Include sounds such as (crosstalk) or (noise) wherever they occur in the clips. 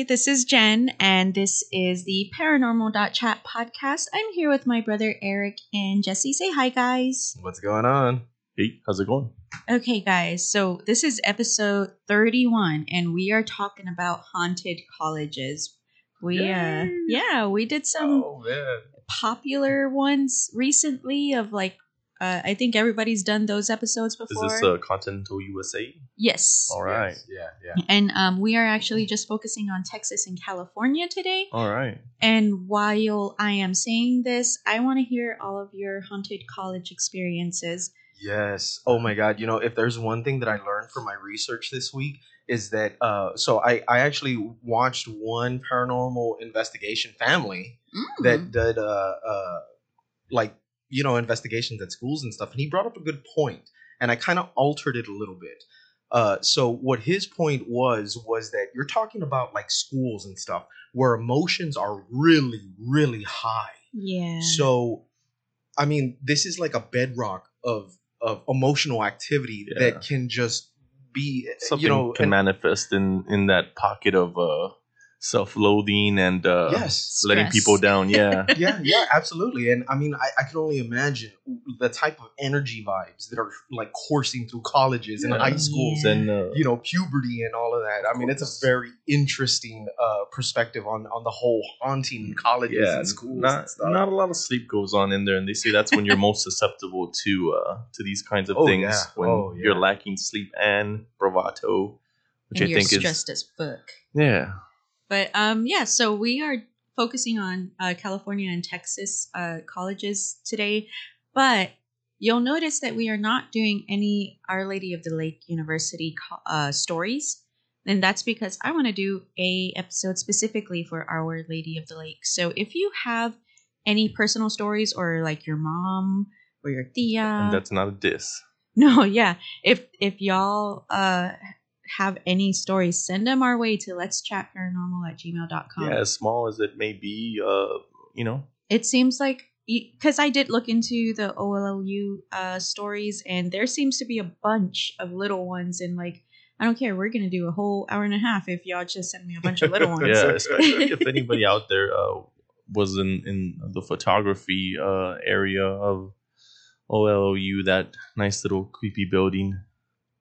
Hi, this is Jen, and this is the Paranormal.chat podcast. I'm here with my brother Eric and Jesse. Say hi, guys. What's going on? Hey, how's it going? Okay, guys, so this is episode 31, and we are talking about haunted colleges. We, uh, yeah, we did some Oh popular ones recently of like, uh, I think everybody's done those episodes before. Is before. this uh, Continental USA? yes. All right. Yes, Yeah, yeah. And um, we are actually just focusing on Texas and California today. All right. And while I am saying this, I want to hear all of your haunted college experiences. Yes. Oh my god. You know, if there's one thing that I learned from my research this week is that uh so I I actually watched one paranormal investigation family Mm. that did uh uh like you know investigations at schools and stuff and he brought up a good point and I kind of altered it a little bit. Uh, so what his point was was that you're talking about like schools and stuff where emotions are really really high yeah. So, I mean, this is like a bedrock of of emotional activity Yeah. that can just be, Something you know, can and- manifest in in that pocket of uh, self-loathing and uh, yes, letting Stress. people down. Yeah. (laughs) yeah, yeah, absolutely. And I mean, I, I can only imagine the type of energy vibes that are like coursing through colleges and high schools, Yeah. and uh, you know, puberty and all of that. I mean, it's a very interesting uh, perspective on on the whole haunting in colleges yeah, and schools. not and stuff. not a lot of sleep goes on in there, and they say that's when you're (laughs) most susceptible to uh to these kinds of Oh, things yeah. when Oh, you're lacking sleep and bravado, which and I you're think is stressed as fuck. yeah. But um, yeah, so we are focusing on uh, California and Texas uh, colleges today. But you'll notice that we are not doing any Our Lady of the Lake University uh, stories. And that's because I want to do a episode specifically for Our Lady of the Lake. So if you have any personal stories or like your mom or your tia, and that's not a diss. no, yeah. If if y'all uh have any stories, send them our way to let's chat paranormal at gmail.com. Yeah, as small as it may be, uh, you know, It seems like because I did look into the OLLU uh stories and there seems to be a bunch of little ones and like I don't care, we're gonna do a whole hour and a half if y'all just send me a bunch of little (laughs) ones. yeah, especially if (laughs) anybody out there uh, was in in the photography uh, area of OLOU, that nice little creepy building.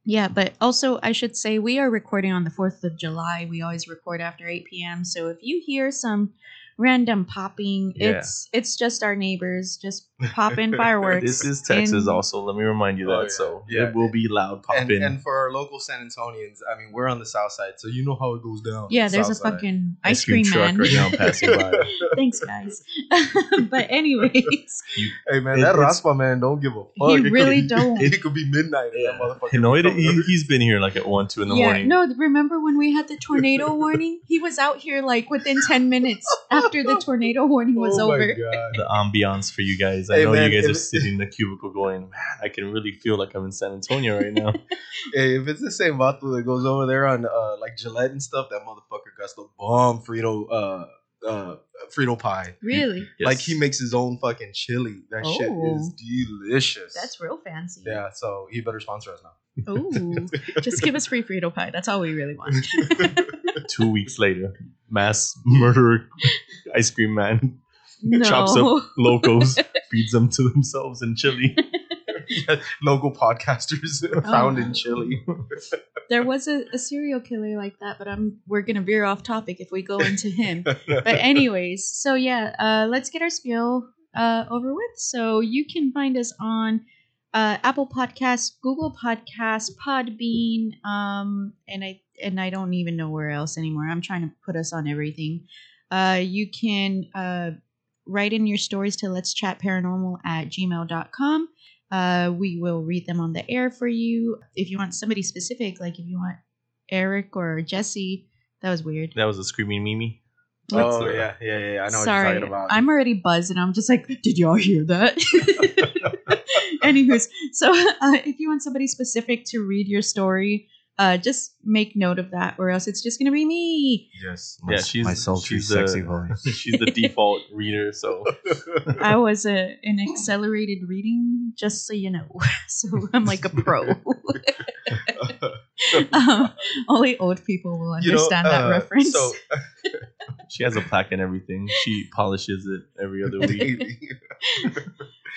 Yeah, but also I should say we are recording on the 4th of July. We always record after 8 p.m. So if you hear some random popping, Yeah. it's it's just our neighbors just popping fireworks. (laughs) This is Texas, in- also. Let me remind you oh, that. Oh, yeah. So Yeah. it will be loud popping. and for our local San Antonians, I mean, we're on the south side, so you know how it goes down. Yeah, there's a South side. fucking ice cream, truck man. right now passing by. (laughs) Thanks, guys. (laughs) but anyways, Hey man, It- that it's- Raspa man don't give a fuck. He It could really don't. It could be midnight. and that motherfucker You know, it, he, he's been here like at 1, 2 in the yeah, morning. no. Remember when we had the tornado warning? He was out here like within ten minutes after the tornado warning was oh over. god. The ambiance for you guys. I Hey, know man, you guys are it- sitting in the cubicle going, man, I can really feel like I'm in San Antonio right now. (laughs) Hey, if it's the same vato that goes over there on uh, like Gillette and stuff, that motherfucker got the bomb Frito uh uh Frito pie. Really? Like he makes his own fucking chili. That shit Oh. is delicious. That's real fancy. yeah. So he better sponsor us now. Ooh, (laughs) just give us free Frito pie. That's all we really want. (laughs) two weeks later, mass murderer ice cream man no. chops up locals, feeds them to themselves in chili. (laughs) Local podcasters (laughs) found Oh. in chili. There was a, a serial killer like that, but I'm we're gonna veer off topic if we go into him. but anyways, so yeah, uh, let's get our spiel uh, over with. So you can find us on uh, Apple Podcasts, Google Podcasts, Podbean, um, and I and I don't even know where else anymore. I'm trying to put us on everything. Uh, you can uh, write in your stories to let's chat paranormal at gmail.com. Uh, we will read them on the air for you. If you want somebody specific, like if you want Eric or Jesse, that was weird. That was a screaming Mimi. oh the- yeah, yeah, yeah. I know Sorry, what you're talking about. I'm already buzzed, and I'm just like, did y'all hear that? (laughs) (laughs) (laughs) Anywho's, so (laughs) uh, if you want somebody specific to read your story, uh, just make note of that, or else it's just gonna be me. yes. Yeah, she's my sultry, she's sexy the, (laughs) voice. She's the default reader, so I was a, an accelerated reading, just so you know. So I'm like a pro. um, only old people will You know, understand that uh, reference. So She has a plaque and everything. She polishes it every other week.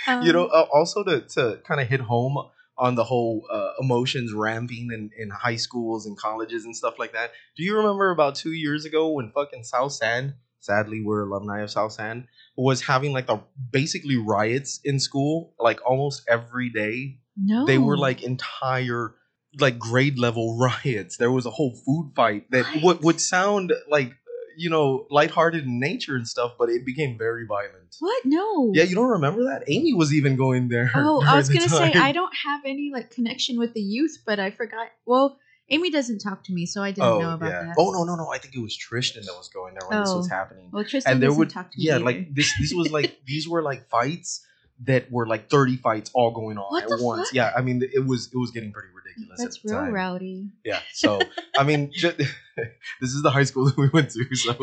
Um, you know, uh, also to to kind of hit home on the whole uh, emotions ramping in, in high schools and colleges and stuff like that. Do you remember about two years ago when fucking South San, sadly we're alumni of South San, was having like the basically riots in school like almost every day. no, They were like entire like grade level (laughs) riots. There was a whole food fight that What? would would sound like you know lighthearted in nature and stuff, but it became very violent. what? No. Yeah, you don't remember that? Amy was even going there. Oh, I (laughs) was gonna say. I don't have any like connection with the youth, but I forgot. Well, Amy doesn't talk to me, so I didn't oh, know about yeah. that. Oh no, no, no! I think it was Tristan that was going there when this was Oh. happening. Well, Tristan and there doesn't would, talk to me. yeah, either. like this. This was like (laughs) these were like fights that were like thirty fights all going on What at once. fuck? Yeah, I mean it was it was getting pretty ridiculous. that's at the real time. rowdy. Yeah. So I mean, (laughs) ju- (laughs) this is the high school that we went to, so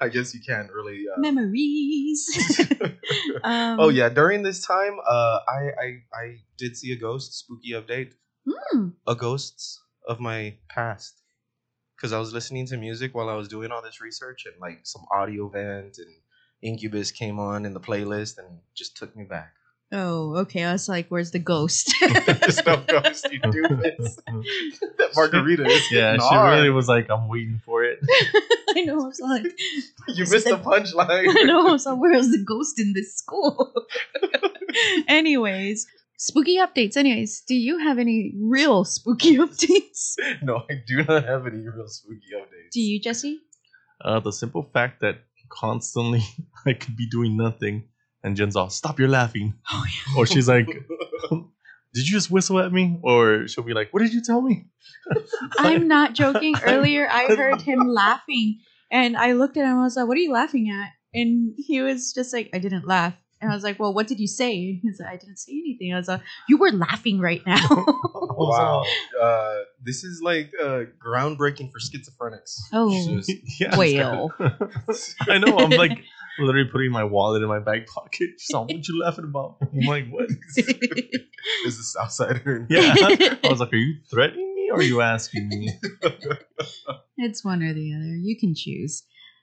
I guess you can't really. Uh, Memories. (laughs) um, oh yeah, during this time, uh, I I I did see a ghost spooky update. hmm. a ghosts of my past because I was listening to music while I was doing all this research and like some audio vent and Incubus came on in the playlist and just took me back. Oh, okay. I was like, "Where's the ghost?" (laughs) (laughs) There's no ghost, you doofus. (laughs) that margarita is yeah, she hard. really was like, I'm waiting for it. I know. I was like, You missed the punchline. I know. I was like, "Where's the ghost in this school?" Anyways, spooky updates. Anyways, do you have any real spooky updates? no, I do not have any real spooky updates. Do you, Jesse? Uh, the simple fact that constantly (laughs) I could be doing nothing and Jen's all, stop your laughing. Oh Or she's like, (laughs) (laughs) did you just whistle at me? Or she'll be like, what did you tell me? I'm not joking. Earlier, I heard him laughing, and I looked at him. I was like, "What are you laughing at?" And he was just like, "I didn't laugh." And I was like, "Well, what did you say?" He's like, "I didn't say anything." I was like, "You were laughing right now." Wow. Uh, this is like uh, groundbreaking for schizophrenics. oh, Just- yeah. whale. (laughs) I know. I'm like literally putting my wallet in my back pocket. She's all, what you laughing about? I'm like, what? (laughs) this is Southsider. Yeah. I was like, are you threatening me or are you asking me? (laughs) it's one or the other. You can choose.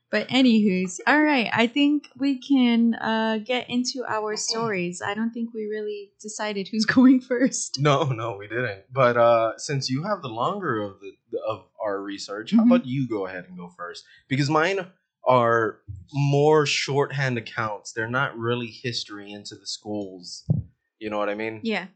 But anywho's, all right. I think we can uh, get into our stories. I don't think we really decided who's (laughs) going first. No, no, we didn't. But uh, since you have the longer of the of our research, how Mhm. about you go ahead and go first? Because mine are more shorthand accounts. They're not really history into the schools. You know what I mean? Yeah.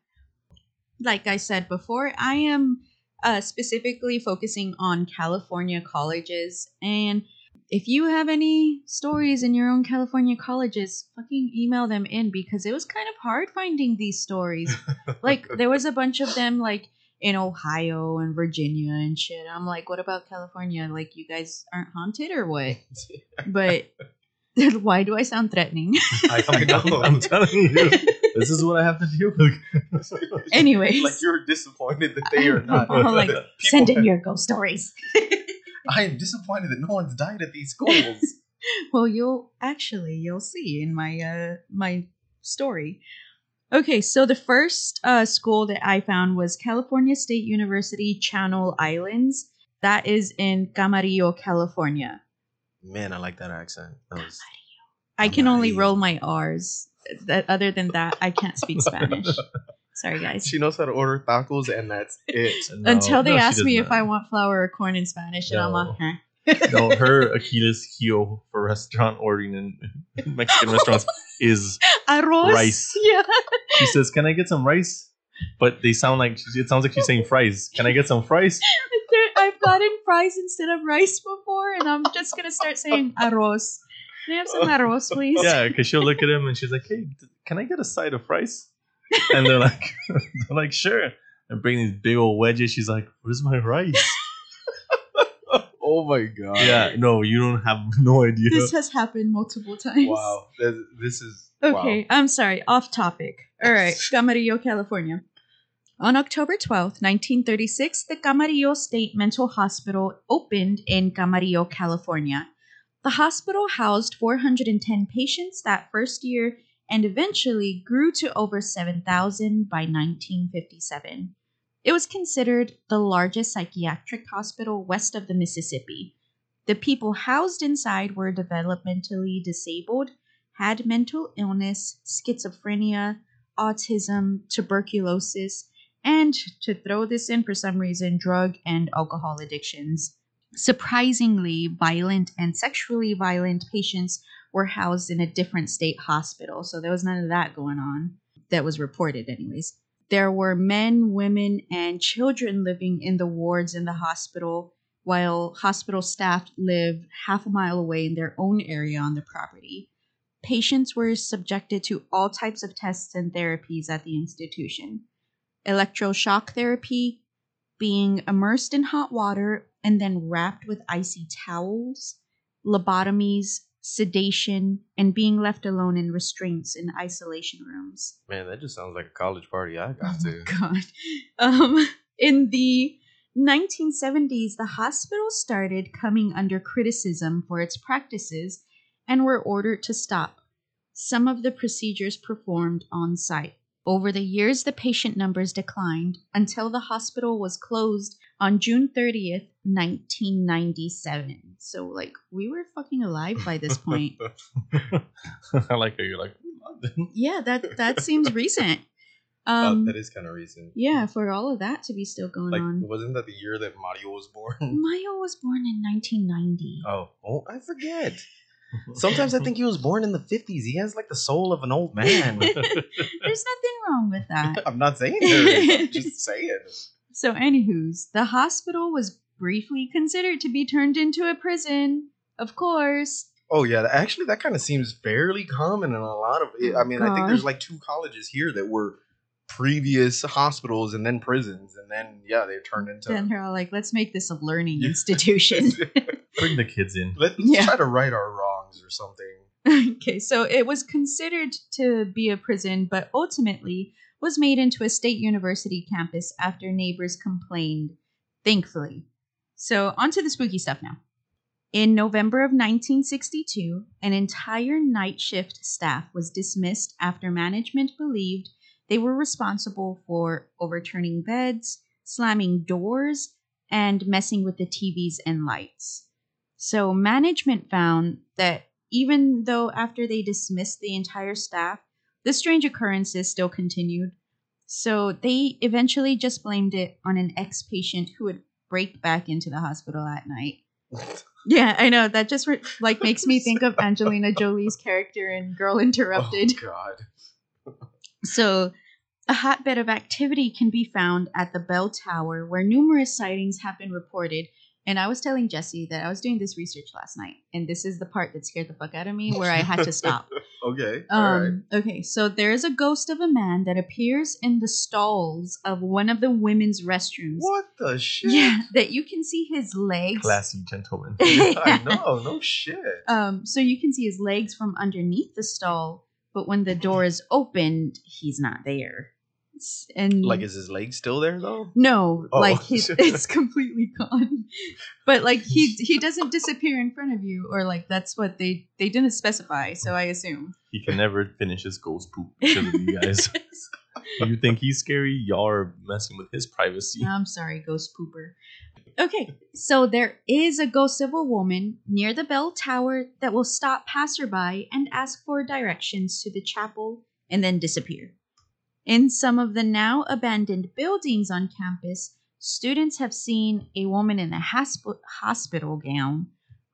Like I said before, I am uh, specifically focusing on California colleges. And if you have any stories in your own California colleges, fucking email them in because it was kind of hard finding these stories. (laughs) like, there was a bunch of them, like, in Ohio and Virginia and shit. I'm like, what about California? Like, you guys aren't haunted or what? (laughs) But (laughs) why do I sound threatening? I don't know. I'm telling you, this is what I have to deal with. Anyways. like you're disappointed that they are not. Like, People- Send in your ghost stories. (laughs) I am disappointed that no one's died at these schools. (laughs) Well, you'll actually you'll see in my uh my story. Okay, so the first uh, school that I found was California State University Channel Islands. That is in Camarillo, California. Man, I like that accent. That was I can only roll my R's. That other than that, I can't speak (laughs) Spanish. Sorry, guys. she knows how to order tacos, and that's it. (laughs) No, Until they no, ask does me if. I want flour or corn in Spanish, and I'm No. like, huh? no, (laughs) her Achilles heel for restaurant ordering in (laughs) Mexican restaurants is Arroz. Rice. Yeah. she says, "Can I get some rice?" But they sound like it sounds like she's saying fries. Can I get some fries? I've gotten fries instead of rice before, and I'm just gonna start saying arroz. Can I have some arroz, please? Yeah, because she'll look at him and she's like, "Hey, can I get a side of fries?" And they're like, (laughs) "They're like, sure." And bring these big old wedges. She's like, "Where's my rice?" (laughs) Oh my god. yeah, no, you don't have (laughs) no idea. This has happened multiple times. Wow. This, this is Okay, I'm sorry, off topic. All right, Camarillo, California. On October 12th, 1936, the Camarillo State Mental Hospital opened in Camarillo, California. The hospital housed 410 patients that first year and eventually grew to over 7,000 by 1957. It was considered the largest psychiatric hospital west of the Mississippi. The people housed inside were developmentally disabled, had mental illness, schizophrenia, autism, tuberculosis, and to throw this in for some reason, drug and alcohol addictions. Surprisingly, violent and sexually violent patients were housed in a different state hospital, so there was none of that going on that was reported, anyways. There were men, women, and children living in the wards in the hospital, while hospital staff lived half a mile away in their own area on the property. Patients were subjected to all types of tests and therapies at the institution electroshock therapy, being immersed in hot water and then wrapped with icy towels, lobotomies, sedation, and being left alone in restraints in isolation rooms. Man, that just sounds like a college party I got Oh to. god. (laughs) Um, in the 1970s, the hospital started coming under criticism for its practices and were ordered to stop some of the procedures performed on site. Over the years, the patient numbers declined until the hospital was closed on June 30th, 1997. So, like, we were fucking alive by this point. (laughs) I like how you're like yeah, that that seems (laughs) recent. Oh, Um, that is kind of recent. yeah, for all of that to be still going Like, on. wasn't that the year that Mario was born? (laughs) Mario was born in 1990. Oh, oh, I forget. Sometimes I think he was born in the 50s. He has like the soul of an old man. There's nothing wrong with that. I'm not saying is. I'm just saying. So, anywho's, the hospital was briefly considered to be turned into a prison. Of course. Oh yeah, actually, that kind of seems fairly common in a lot of. I oh, mean, I think there's like two colleges here that were previous hospitals and then prisons, and then yeah, they turned into. Then they're all like, let's make this a learning institution. (laughs) (laughs) Bring the kids in. Let's Yeah. try to right our wrongs or something. (laughs) okay, so it was considered to be a prison, but ultimately was made into a state university campus after neighbors complained, thankfully. So, on to the spooky stuff now. In November of 1962, an entire night shift staff was dismissed after management believed they were responsible for overturning beds, slamming doors, and messing with the TVs and lights. So, management found that even though after they dismissed the entire staff, the strange occurrences still continued. So, they eventually just blamed it on an ex patient who would break back into the hospital at night. Yeah, I know. That just re- like (laughs) makes me think of Angelina Jolie's character in Girl Interrupted. Oh God. (laughs) So, a hotbed of activity can be found at the Bell Tower, where numerous sightings have been reported. And I was telling Jesse that I was doing this research last night, and this is the part that scared the fuck out of me, where I had to stop. (laughs) okay. all right. Um, Okay, so there is a ghost of a man that appears in the stalls of one of the women's restrooms. What the (laughs) shit? Yeah, that you can see his legs. Classy gentleman. (laughs) I know. No shit. Um, so you can see his legs from underneath the stall, but when the door is opened, he's not there. And Like, is his leg still there though? no, Oh. like (laughs) it's completely gone. But like he he doesn't disappear in front of you, or like that's what they they didn't specify. So I assume. He can never finish his ghost poop because of you guys. (laughs) you think he's scary? Y'all are messing with his privacy. I'm sorry, ghost pooper. Okay, so there is a ghost of a woman near the bell tower that will stop passerby and ask for directions to the chapel and then disappear. In some of the now abandoned buildings on campus, students have seen a woman in a hasp- hospital gown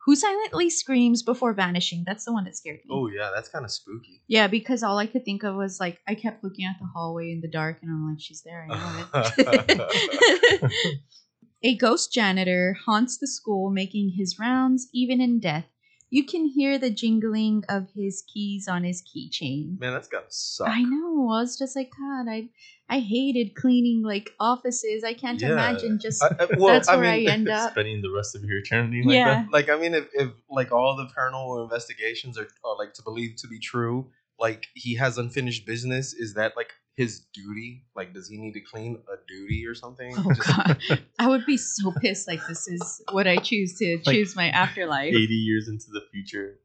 who silently screams before vanishing. That's the one that scared me. Oh yeah, that's kind of spooky. Yeah, because all I could think of was like I kept looking at the hallway in the dark and I'm like, she's there, I know it. (laughs) (laughs) A ghost janitor haunts the school, making his rounds even in death. You can hear the jingling of his keys on his keychain. Man, that's gotta suck. I know. I was just like, God, I I hated cleaning like offices. I can't Yeah. imagine just I- I- (laughs) well, that's I where mean- I (laughs) end up. Spending the rest of your eternity like Yeah. that. like I mean, if, if like all the paranormal investigations are, are like to believe to be true, like he has unfinished business, is that like his duty? Like, does he need to clean a duty or something? Oh Just- God, I would be so pissed. Like this is what I choose to Like, choose my afterlife. 80 years into the future.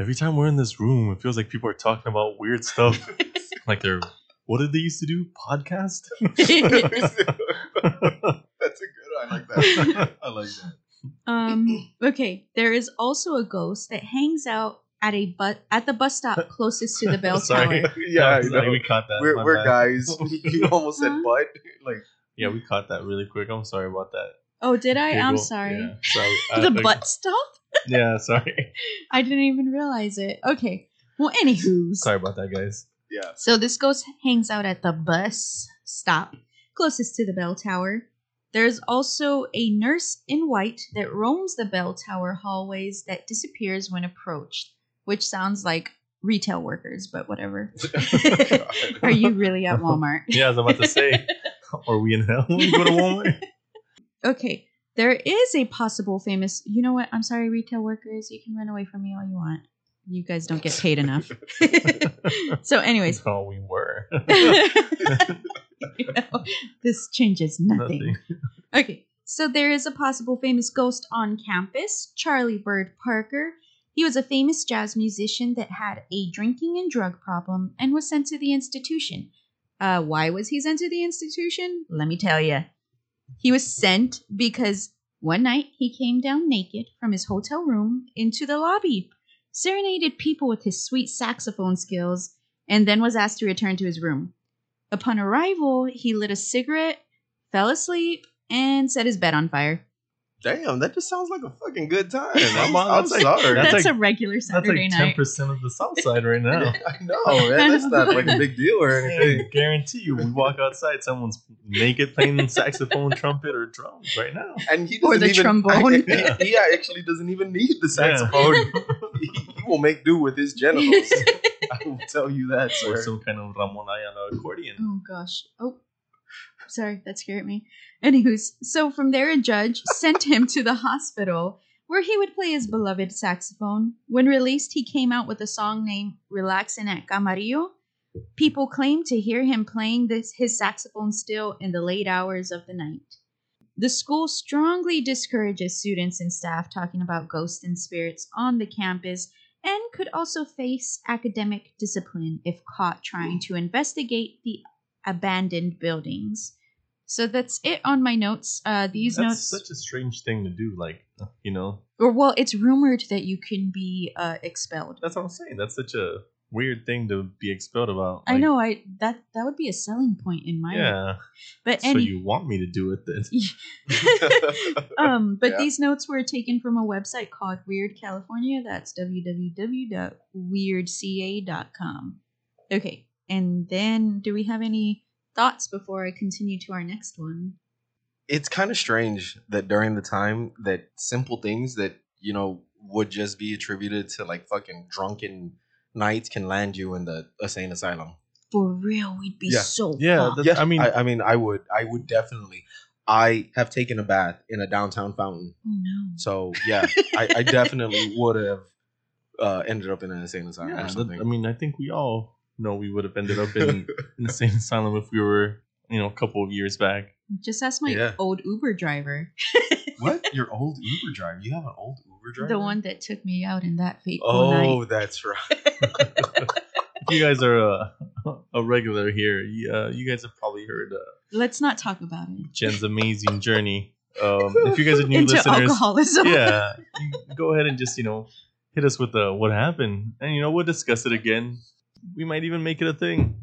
Every time we're in this room, it feels like people are talking about weird stuff. (laughs) like they're what did they used to do? Podcast. (laughs) (laughs) That's a good. I like that. I like that. um. Okay. There is also a ghost that hangs out at a but at the bus stop (laughs) closest to the bell Sorry. tower. (laughs) Yeah, I know. we caught that. we're my we're bad. guys. (laughs) You almost said Huh? butt. Like Yeah, we caught that really quick. I'm sorry about that. Oh, did I? I'm Giggle. sorry. Yeah, sorry. The uh, butt stop. Yeah, sorry. I didn't even realize it. Okay. Well, anywho. Sorry about that, guys. yeah. So this ghost hangs out at the bus stop closest to the bell tower. There's also a nurse in white that roams the bell tower hallways that disappears when approached, which sounds like retail workers, but whatever. (laughs) (laughs) Are you really at Walmart? (laughs) Yeah, I was about to say, are we in hell when we go to Walmart? Okay. There is a possible famous. You know what? I'm sorry, retail workers. You can run away from me all you want. You guys don't get paid enough. so, anyways, No, oh, we were. you know, this changes nothing. Okay, so there is a possible famous ghost on campus, Charlie Bird Parker. He was a famous jazz musician that had a drinking and drug problem and was sent to the institution. Uh, why was he sent to the institution? Let me tell you. He was sent because one night he came down naked from his hotel room into the lobby, serenaded people with his sweet saxophone skills, and then was asked to return to his room. Upon arrival, he lit a cigarette, fell asleep, and set his bed on fire. Damn, that just sounds like a fucking good time. I'm- (laughs) I'm, I'm that's like- sorry. That's, That's like- a regular That's Saturday like ten night. percent of the South Side right now. (laughs) I know, man. That's not like a big deal or (laughs) I anything. guarantee you, we walk outside, someone's naked playing saxophone, trumpet, or drums right now. And he Or doesn't the even, trombone. he, he actually doesn't even need the saxophone. he, he will make do with his genitals. I will tell you that, Or sir. some kind of Ramon Ayala accordion. Oh gosh. Oh, sorry, that scared me. Anywho's, so from there, a judge (laughs) sent him to the hospital where he would play his beloved saxophone. When released, he came out with a song named Relaxin' at Camarillo. People claim to hear him playing this, his saxophone still in the late hours of the night. The school strongly discourages students and staff talking about ghosts and spirits on the campus and could also face academic discipline if caught trying to investigate the abandoned buildings. So that's it on my notes. Uh, these That's notes, such a strange thing to do. Like, you know, or well, it's rumored that you can be uh, expelled. that's what I'm saying. That's such a weird thing to be expelled about. I know. I that that would be a selling point in my. Yeah. But So any, you want me to do it then? (laughs) (laughs) um, but Yeah. these notes were taken from a website called Weird California. That's www.weirdca.com. Okay, and then do we have any thoughts before I continue to our next one? it's kind of strange that during the time that simple things that you know would just be attributed to like fucking drunken nights can land you in the insane asylum. For real, we'd be Yeah. so Yeah, fucked. that's- I mean- I, I mean, I would, I would definitely. I have taken a bath in a downtown fountain, oh no. so yeah, I, I definitely would have uh, ended up in an insane asylum Yeah, or that- something. I mean, I think we all know we would have ended up in (laughs) in the same asylum if we were, you know, a couple of years back. Just ask my Yeah. old Uber driver, (laughs) what? (laughs) Your old Uber driver? You have an old Uber driver? the one that took me out in that fateful Oh, night. that's right. If you guys are a, a regular here, you, uh, you guys have probably heard uh, Let's not talk about it. Jen's amazing journey. Um, if you guys are new Into listeners, alcoholism. yeah, you go ahead and just you know hit us with uh, what happened, and you know we'll discuss it again. We might even make it a thing.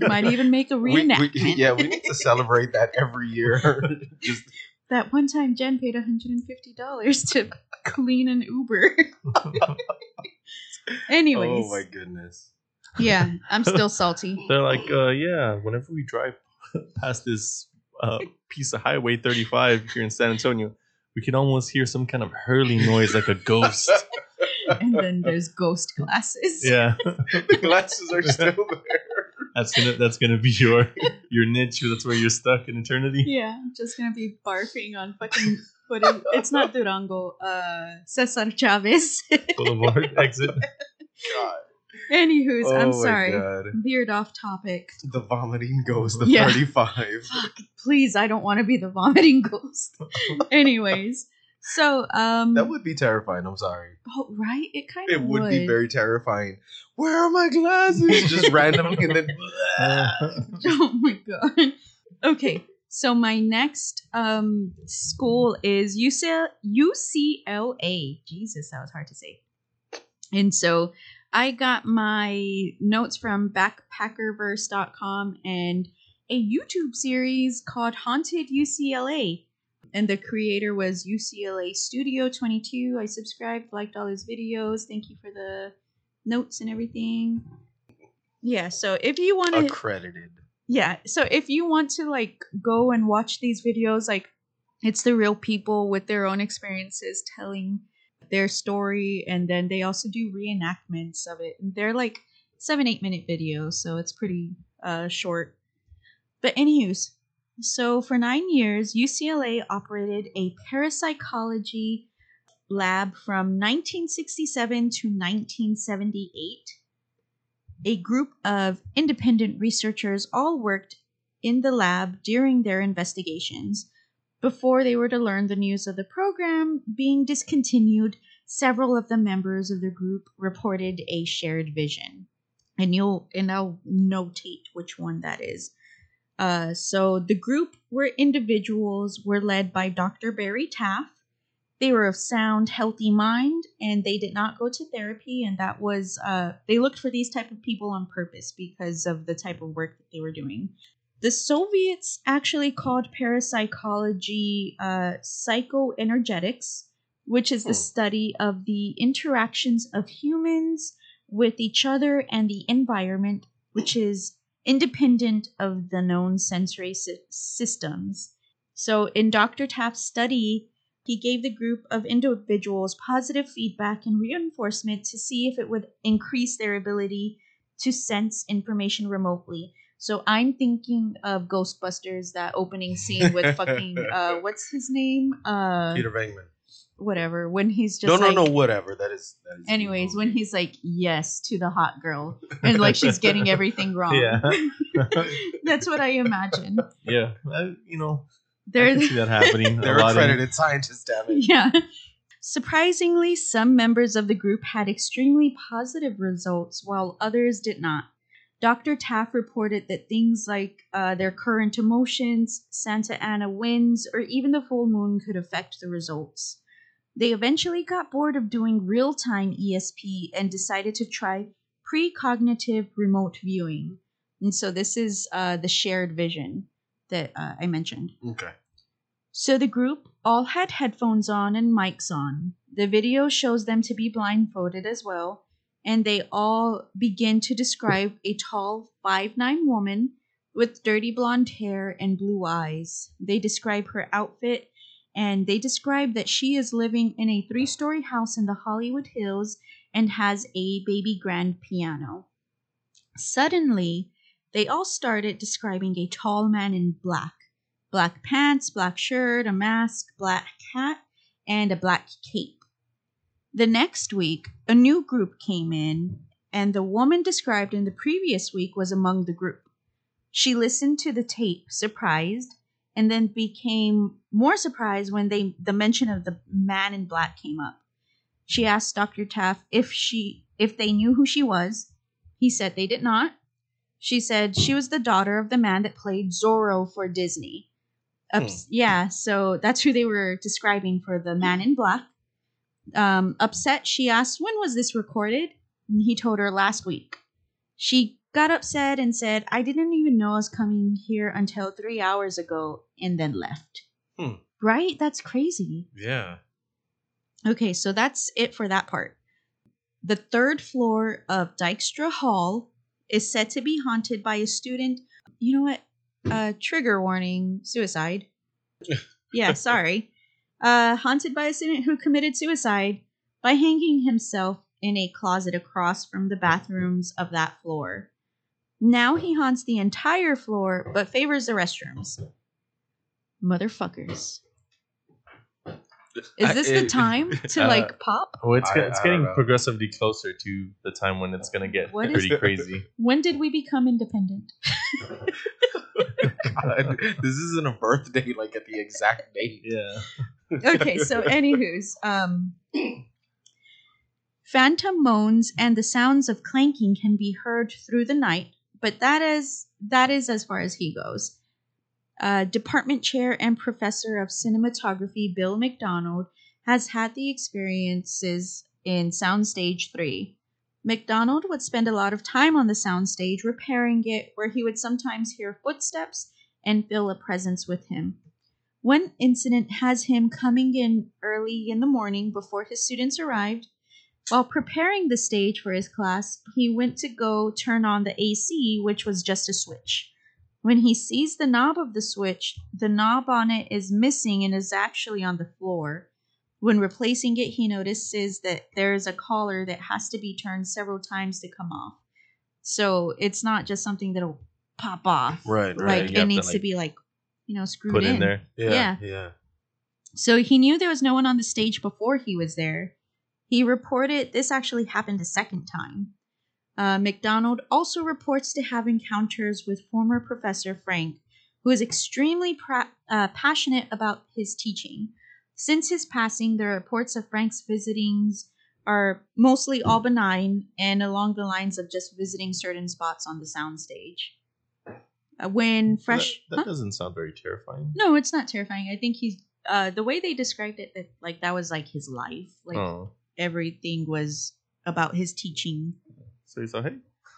Might even make a (laughs) We- we- reenactment. yeah, we need to celebrate that every year. (laughs) Just That one time Jen paid $150 to clean an Uber. (laughs) Anyways. oh my goodness. Yeah, I'm still salty. They're like, uh, yeah, whenever we drive past this uh, piece of Highway 35 here in San Antonio, we can almost hear some kind of hurling noise like a ghost. And then there's ghost glasses. (laughs) yeah, (laughs) the glasses are still there. that's gonna that's gonna be your your niche. That's where you're stuck in eternity. Yeah, I'm just gonna be barfing on fucking. What is, it's not Durango. Uh, Cesar Chavez. (laughs) Boulevard exit. God. Anywho's, Oh I'm sorry. God. Veered off topic. The vomiting ghost, the Yeah. 35. Fuck, please, I don't want to be the vomiting ghost. Anyways, So, um, That would be terrifying. I'm sorry. oh, right? It kind of It would be very terrifying. Where are my glasses? Just (laughs) randomly, and then. (laughs) oh my god. Okay, so my next um school is UCL- UCLA. Jesus, that was hard to say. And so I got my notes from backpackerverse.com and a YouTube series called Haunted UCLA. And the creator was UCLA Studio 22. I subscribed, liked all his videos. Thank you for the notes and everything. Yeah, so if you want to Accredited. yeah so if you want to like go and watch these videos like it's the real people with their own experiences telling their story and then they also do reenactments of it and they're like seven eight minute videos so it's pretty uh short but anyways so for nine years ucla operated a parapsychology lab from 1967 to 1978 a group of independent researchers all worked in the lab during their investigations. Before they were to learn the news of the program being discontinued, several of the members of the group reported a shared vision. And you'll and I'll notate which one that is. Uh, so the group were individuals were led by Dr. Barry Taff. They were of sound, healthy mind, and they did not go to therapy. And that was uh, they looked for these type of people on purpose because of the type of work that they were doing. The Soviets actually called parapsychology uh, psychoenergetics, which is the Hmm. study of the interactions of humans with each other and the environment, which is independent of the known sensory sy- systems. So, in Dr. Taff's study, he gave the group of individuals positive feedback and reinforcement to see if it would increase their ability to sense information remotely. So I'm thinking of Ghostbusters, that opening scene with (laughs) fucking uh, what's his name? Uh, Peter Venkman. Whatever. When he's just No, no, like, no, whatever. That is. That is Anyways, when he's like yes to the hot girl, and like she's getting everything (laughs) wrong. Yeah. (laughs) That's what I imagine. yeah, I, you know, I They're can see that happening. they're a lot in- accredited scientists, damn it. Yeah. Surprisingly, some members of the group had extremely positive results, while others did not. Dr. Taff reported that things like uh, their current emotions, Santa Ana winds, or even the full moon could affect the results. They eventually got bored of doing real time ESP and decided to try precognitive remote viewing. And so, this is uh, the shared vision that uh, I mentioned. Okay. So the group all had headphones on and mics on. The video shows them to be blindfolded as well, and they all begin to describe a tall five nine woman with dirty blonde hair and blue eyes. They describe her outfit and they describe that she is living in a three story house in the Hollywood Hills and has a baby grand piano. Suddenly, they all started describing a tall man in black black pants, black shirt, a mask, black hat, and a black cape. The next week, a new group came in, and the woman described in the previous week was among the group. She listened to the tape, surprised, and then became more surprised when they the mention of the man in black came up. She asked Dr. Taff if she if they knew who she was. He said they did not. She said she was the daughter of the man that played Zorro for Disney. Ups- Yeah, so that's who they were describing for the man in black. Um, upset, she asked, When was this recorded? And he told her last week. She got upset and said, I didn't even know I was coming here until three hours ago, and then left. Hmm. Right? That's crazy. Yeah. Okay, so that's it for that part. The third floor of Dykstra Hall is said to be haunted by a student. You know what? Uh, trigger warning suicide. (laughs) yeah, sorry. Uh, haunted by a student who committed suicide by hanging himself in a closet across from the bathrooms of that floor. Now he haunts the entire floor but favors the restrooms. Motherfuckers. Is this the time (laughs) to Uh, like pop? Oh, it's I- it's I getting progressively closer to the time when it's gonna get What is- pretty crazy. (laughs) When did we become independent? (laughs) God, this isn't a birthday like at the exact date. Yeah. okay, so anywho's, um, phantom moans and the sounds of clanking can be heard through the night, but that is that is as far as he goes. Uh, department chair and professor of cinematography Bill McDonald has had the experiences in Soundstage 3. McDonald would spend a lot of time on the soundstage repairing it, where he would sometimes hear footsteps and feel a presence with him. One incident has him coming in early in the morning before his students arrived. While preparing the stage for his class, he went to go turn on the AC, which was just a switch. When he sees the knob of the switch, the knob on it is missing and is actually on the floor. When replacing it, he notices that there is a collar that has to be turned several times to come off. So it's not just something that'll pop off. Right, Right, Like you it have to, needs to like, be like, you know, screwed Put in there. Yeah. Yeah. Yeah. so he knew there was no one on the stage before he was there. He reported this actually happened a second time. Uh, McDonald also reports to have encounters with former Professor Frank, who is extremely pra- uh, passionate about his teaching. Since his passing, the reports of Frank's visitings are mostly all benign and along the lines of just visiting certain spots on the soundstage. Uh, when fresh, That, that Huh? doesn't sound very terrifying. no, it's not terrifying. I think he's uh the way they described it that like that was like his life. Like oh, everything was about his teaching. so you thought, hey,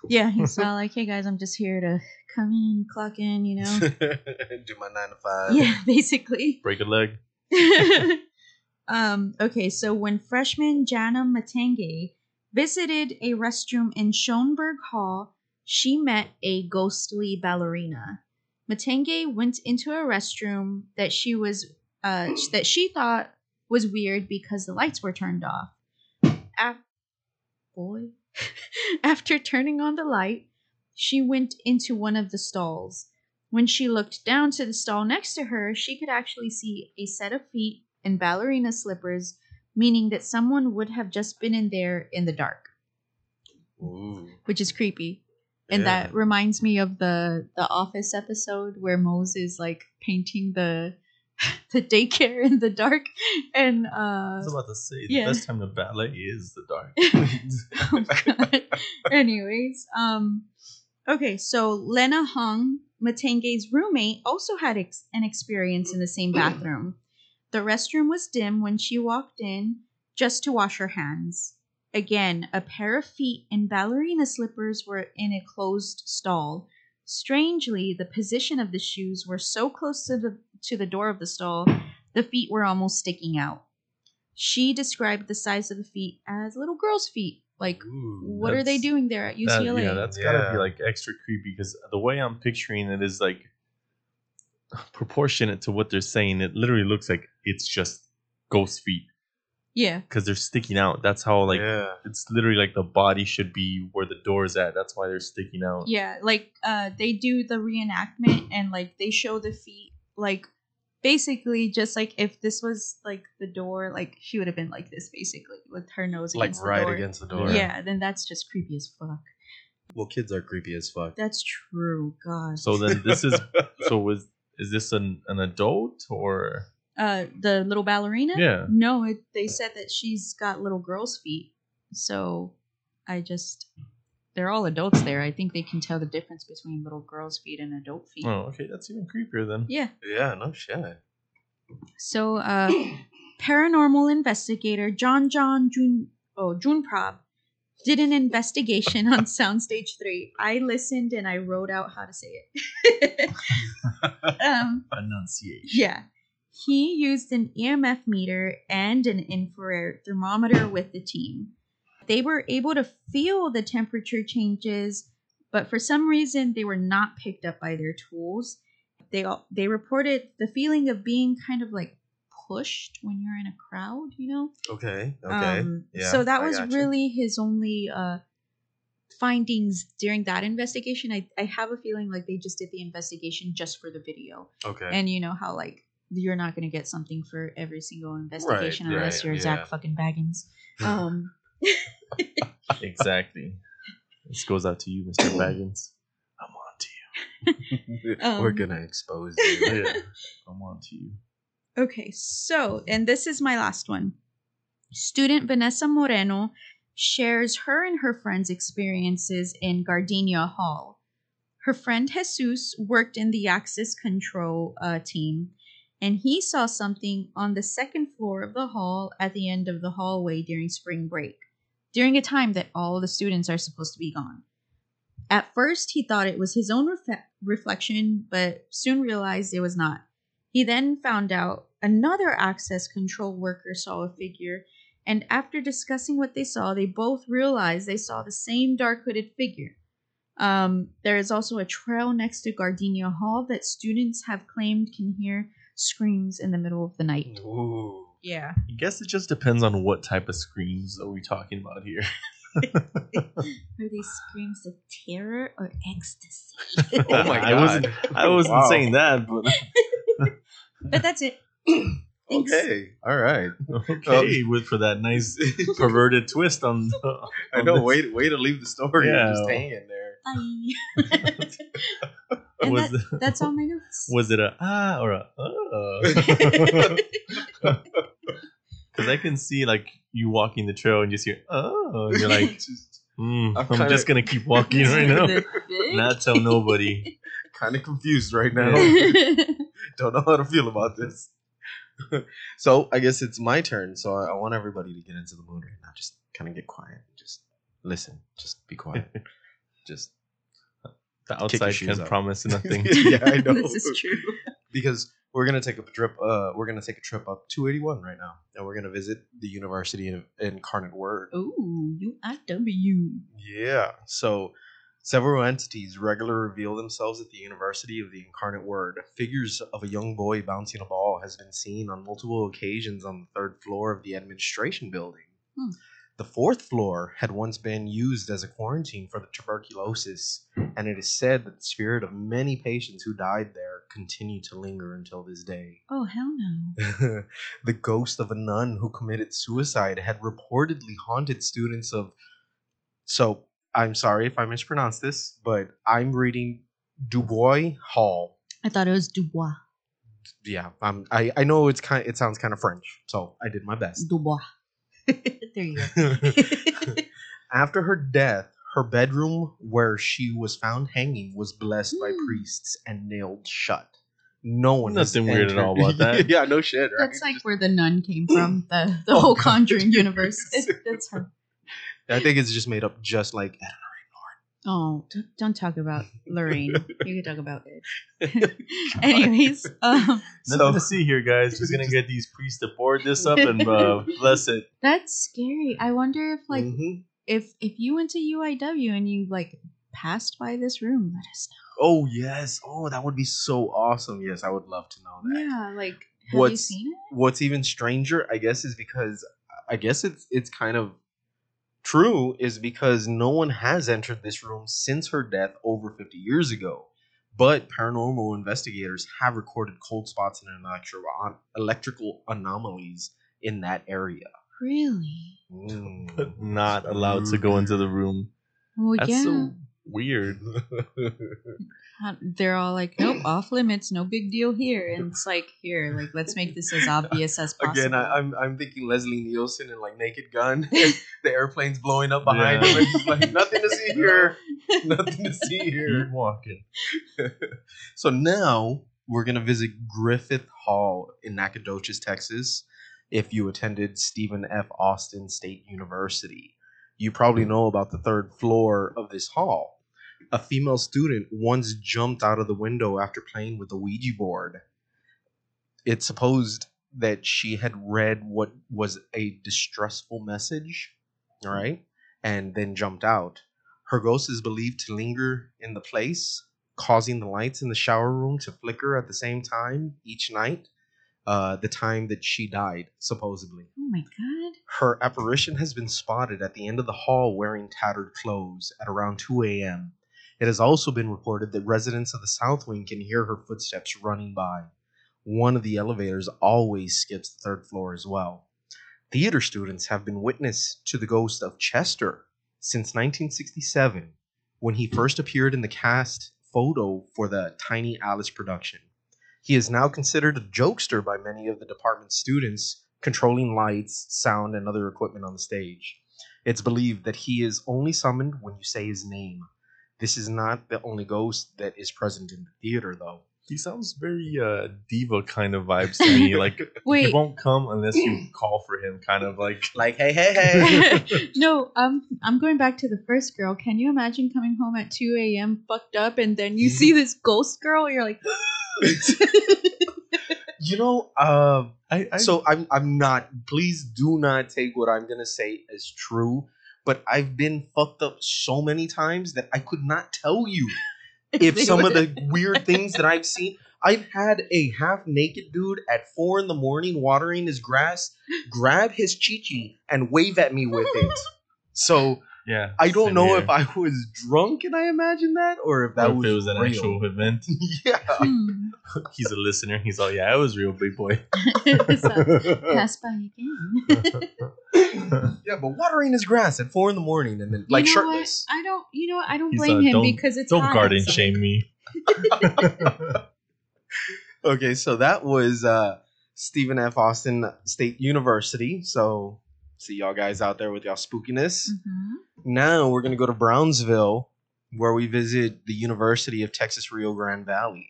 Yeah, he's (laughs) all like, "Hey guys, I'm just here to come in, clock in, you know." (laughs) Do my nine to five. yeah, (laughs) basically. break a leg. um, okay, so when freshman Jana Matenge visited a restroom in Schoenberg Hall, she met a ghostly ballerina. Matenge went into a restroom that she was uh, that she thought was weird because the lights were turned off. Af- boy, (laughs) after turning on the light, she went into one of the stalls. When she looked down to the stall next to her, she could actually see a set of feet in ballerina slippers, meaning that someone would have just been in there in the dark, Ooh. which is creepy. And Yeah. that reminds me of the the Office episode where Moses like painting the (laughs) the daycare in the dark, and uh I was about to say yeah. the best time to ballet is the dark. (laughs) oh. (laughs) Anyways, um, okay, so Lena Hung, Matenge's roommate, also had ex- an experience in the same (clears throat) bathroom. The restroom was dim when she walked in just to wash her hands. Again, a pair of feet in ballerina slippers were in a closed stall. Strangely, the position of the shoes were so close to the to the door of the stall, the feet were almost sticking out. She described the size of the feet as little girls' feet. Like, Ooh. what are they doing there at That- UCLA? yeah, that's gotta Yeah. be like extra creepy because the way I'm picturing it is like proportionate to what they're saying. It literally looks like it's just ghost feet yeah, because they're sticking out. That's how like yeah. it's literally like the body should be where the door is at. That's why they're sticking out. yeah. Like, uh, they do the reenactment and like they show the feet. Like, basically, just like if this was like the door, like she would have been like this, basically, with her nose Like against right the door. against the door. Yeah. then that's just creepy as fuck. Well, kids are creepy as fuck. That's true. God. So then this is (laughs) so was is this an an adult or uh, the little ballerina. Yeah. No, it, they said that she's got little girls' feet. So I just. They're all adults there. I think they can tell the difference between little girls' feet and adult feet. oh okay that's even creepier then. Yeah. yeah, no shit. So, uh, (coughs) paranormal investigator John John Jun oh Junprab did an investigation on Soundstage Three. I listened and I wrote out how to say it. (laughs) um, Enunciation. yeah, he used an EMF meter and an infrared thermometer with the team. They were able to feel the temperature changes, but for some reason they were not picked up by their tools. They all, they reported the feeling of being kind of like pushed when you're in a crowd, you know. Okay. Okay. Um, yeah. so that was really his only uh, findings during that investigation. I, I have a feeling like they just did the investigation just for the video. okay. And you know how like you're not gonna get something for every single investigation Right, unless right, you're yeah. Zak fucking Bagans. (laughs) Um, Exactly. This goes out to you, Mr. (clears throat) Bagans. I'm on to you. (laughs) We're um, gonna expose you. (laughs) Yeah. (laughs) I'm on to you. Okay, so, and this is my last one. Student Vanessa Moreno shares her and her friends' experiences in Gardenia Hall. Her friend Jesus worked in the access control uh, team, and he saw something on the second floor of the hall at the end of the hallway during spring break, during a time that all the students are supposed to be gone. At first, he thought it was his own ref- reflection, but soon realized it was not. He then found out another access control worker saw a figure, and after discussing what they saw, they both realized they saw the same dark hooded figure. Um, there is also a trail next to Gardenia Hall that students have claimed can hear screams in the middle of the night. Ooh. Yeah. I guess it just depends on what type of screams are we talking about here. (laughs) (laughs) Are they screams of terror or ecstasy? (laughs) Oh my I God. wasn't. I wasn't Wow. saying that, but but that's it. (clears throat) Thanks. Okay. All right. okay, um, with for that nice perverted twist on. I on know. this. Way, way to leave the story Yeah. just hanging there. Bye. And Was that, (laughs) that's all my notes. Was it a ah or a (laughs) uh? Because I can see like you walking the trail and just hear oh, and you're like, (laughs) mm, I'm I'm, just gonna keep walking right now, not tell nobody. kind of confused right now. Don't know how to feel about this. so I guess it's my turn. So I, I want everybody to get into the mood right now. Just kind of get quiet. Just listen. Just be quiet. Just The outside shoes can off. promise (laughs) nothing. yeah, I (laughs) know. this is true. because we're gonna take a trip. Uh, we're gonna take a trip up 281 right now, and we're gonna visit the University of Incarnate Word. Ooh, UIW. Yeah. So several entities regularly reveal themselves at the University of the Incarnate Word. Figures of a young boy bouncing a ball has been seen on multiple occasions on the third floor of the administration building. Hmm. The fourth floor had once been used as a quarantine for the tuberculosis, and it is said that the spirit of many patients who died there continue to linger until this day. (laughs) Oh, hell no. the ghost of a nun who committed suicide had reportedly haunted students of. So, I'm sorry if I mispronounced this, but I'm reading Dubois Hall. I thought it was Dubois. Yeah, um, I I know it's kind. It sounds kind of French, so I did my best. Dubois. (laughs) there you go. (laughs) After her death, her bedroom where she was found hanging was blessed by Hmm. priests and nailed shut. No one. has Nothing weird at all about that. (laughs) yeah, no shit. Right? That's like where the nun came from, the, the Oh, whole God. Conjuring universe. It- that's her. I think it's just made up, just like Oh, don't, don't talk about Lorraine. (laughs) You can talk about it. (laughs) Anyways, um, Nothing to see here, guys. Just gonna get these priests to board this up and uh, (laughs) bless it. that's scary. I wonder if like Mhm. if if you went to UIW and you like passed by this room, let us know. Oh yes. Oh, that would be so awesome. Yes, I would love to know know. that. Yeah, like have you seen it? What's even stranger, I guess, is because I guess it's it's kind of true is because no one has entered this room since her death over 50 years ago. But paranormal investigators have recorded cold spots and electro- electrical anomalies in that area. Really? Mm. But not allowed to go into the room. Well, That's yeah. so weird. (laughs) Uh, They're all like, nope, (clears throat) off limits, no big deal here. And it's like, here, like, let's make this as obvious as possible. Again, I, I'm I'm thinking Leslie Nielsen and like Naked Gun. (laughs) the airplane's blowing up behind Yeah. him, and he's like, "Nothing to see (laughs) here. Nothing to see here." Keep walking. So now we're gonna visit Griffith Hall in Nacogdoches, Texas. If you attended Stephen F. Austin State University, you probably know about the third floor of this hall. A female student once jumped out of the window after playing with the Ouija board. It's supposed that she had read what was a distressful message, right, and then jumped out. Her ghost is believed to linger in the place, causing the lights in the shower room to flicker at the same time each night. Uh, the time that she died, supposedly. oh my god. Her apparition has been spotted at the end of the hall wearing tattered clothes at around 2 a.m. It has also been reported that residents of the South Wing can hear her footsteps running by. One of the elevators always skips the third floor as well. Theater students have been witness to the ghost of Chester since 1967 when he first appeared in the cast photo for the Tiny Alice production. He is now considered a jokester by many of the department's students, controlling lights, sound, and other equipment on the stage. It's believed that he is only summoned when you say his name. This is not the only ghost that is present in the theater, though. He sounds very uh, diva kind of vibes to me. Like Wait. he won't come unless you call for him. Kind of like (laughs) Like, hey, hey, hey. (laughs) no, um, I'm going back to the first girl. Can you imagine coming home at 2 a.m. fucked up and then you see this ghost girl? You're like, (laughs) you know, uh, I, I so I'm I'm not. Please do not take what I'm gonna say as true. But I've been fucked up so many times that I could not tell you (laughs) if some of the weird things that I've seen. I've had a half naked dude at four in the morning watering his grass grab his chichi and wave at me with it. (laughs) So yeah. I don't know here. if I was drunk and I imagined that or if that Or if was, it was an real. actual event. (laughs) yeah. (laughs) hmm. (laughs) He's a listener. He's all, yeah, it was real, big boy. So, pass by again. Yeah, but watering his grass at four in the morning and then like you know shirtless. What? I don't. You know? I don't He's, blame uh, him don't- because it's Don't hot garden outside. shame me. Okay, so that was uh Stephen F. Austin State University. So see y'all guys out there with y'all spookiness. Mhm. Now we're gonna go to Brownsville, where we visit the University of Texas Rio Grande Valley.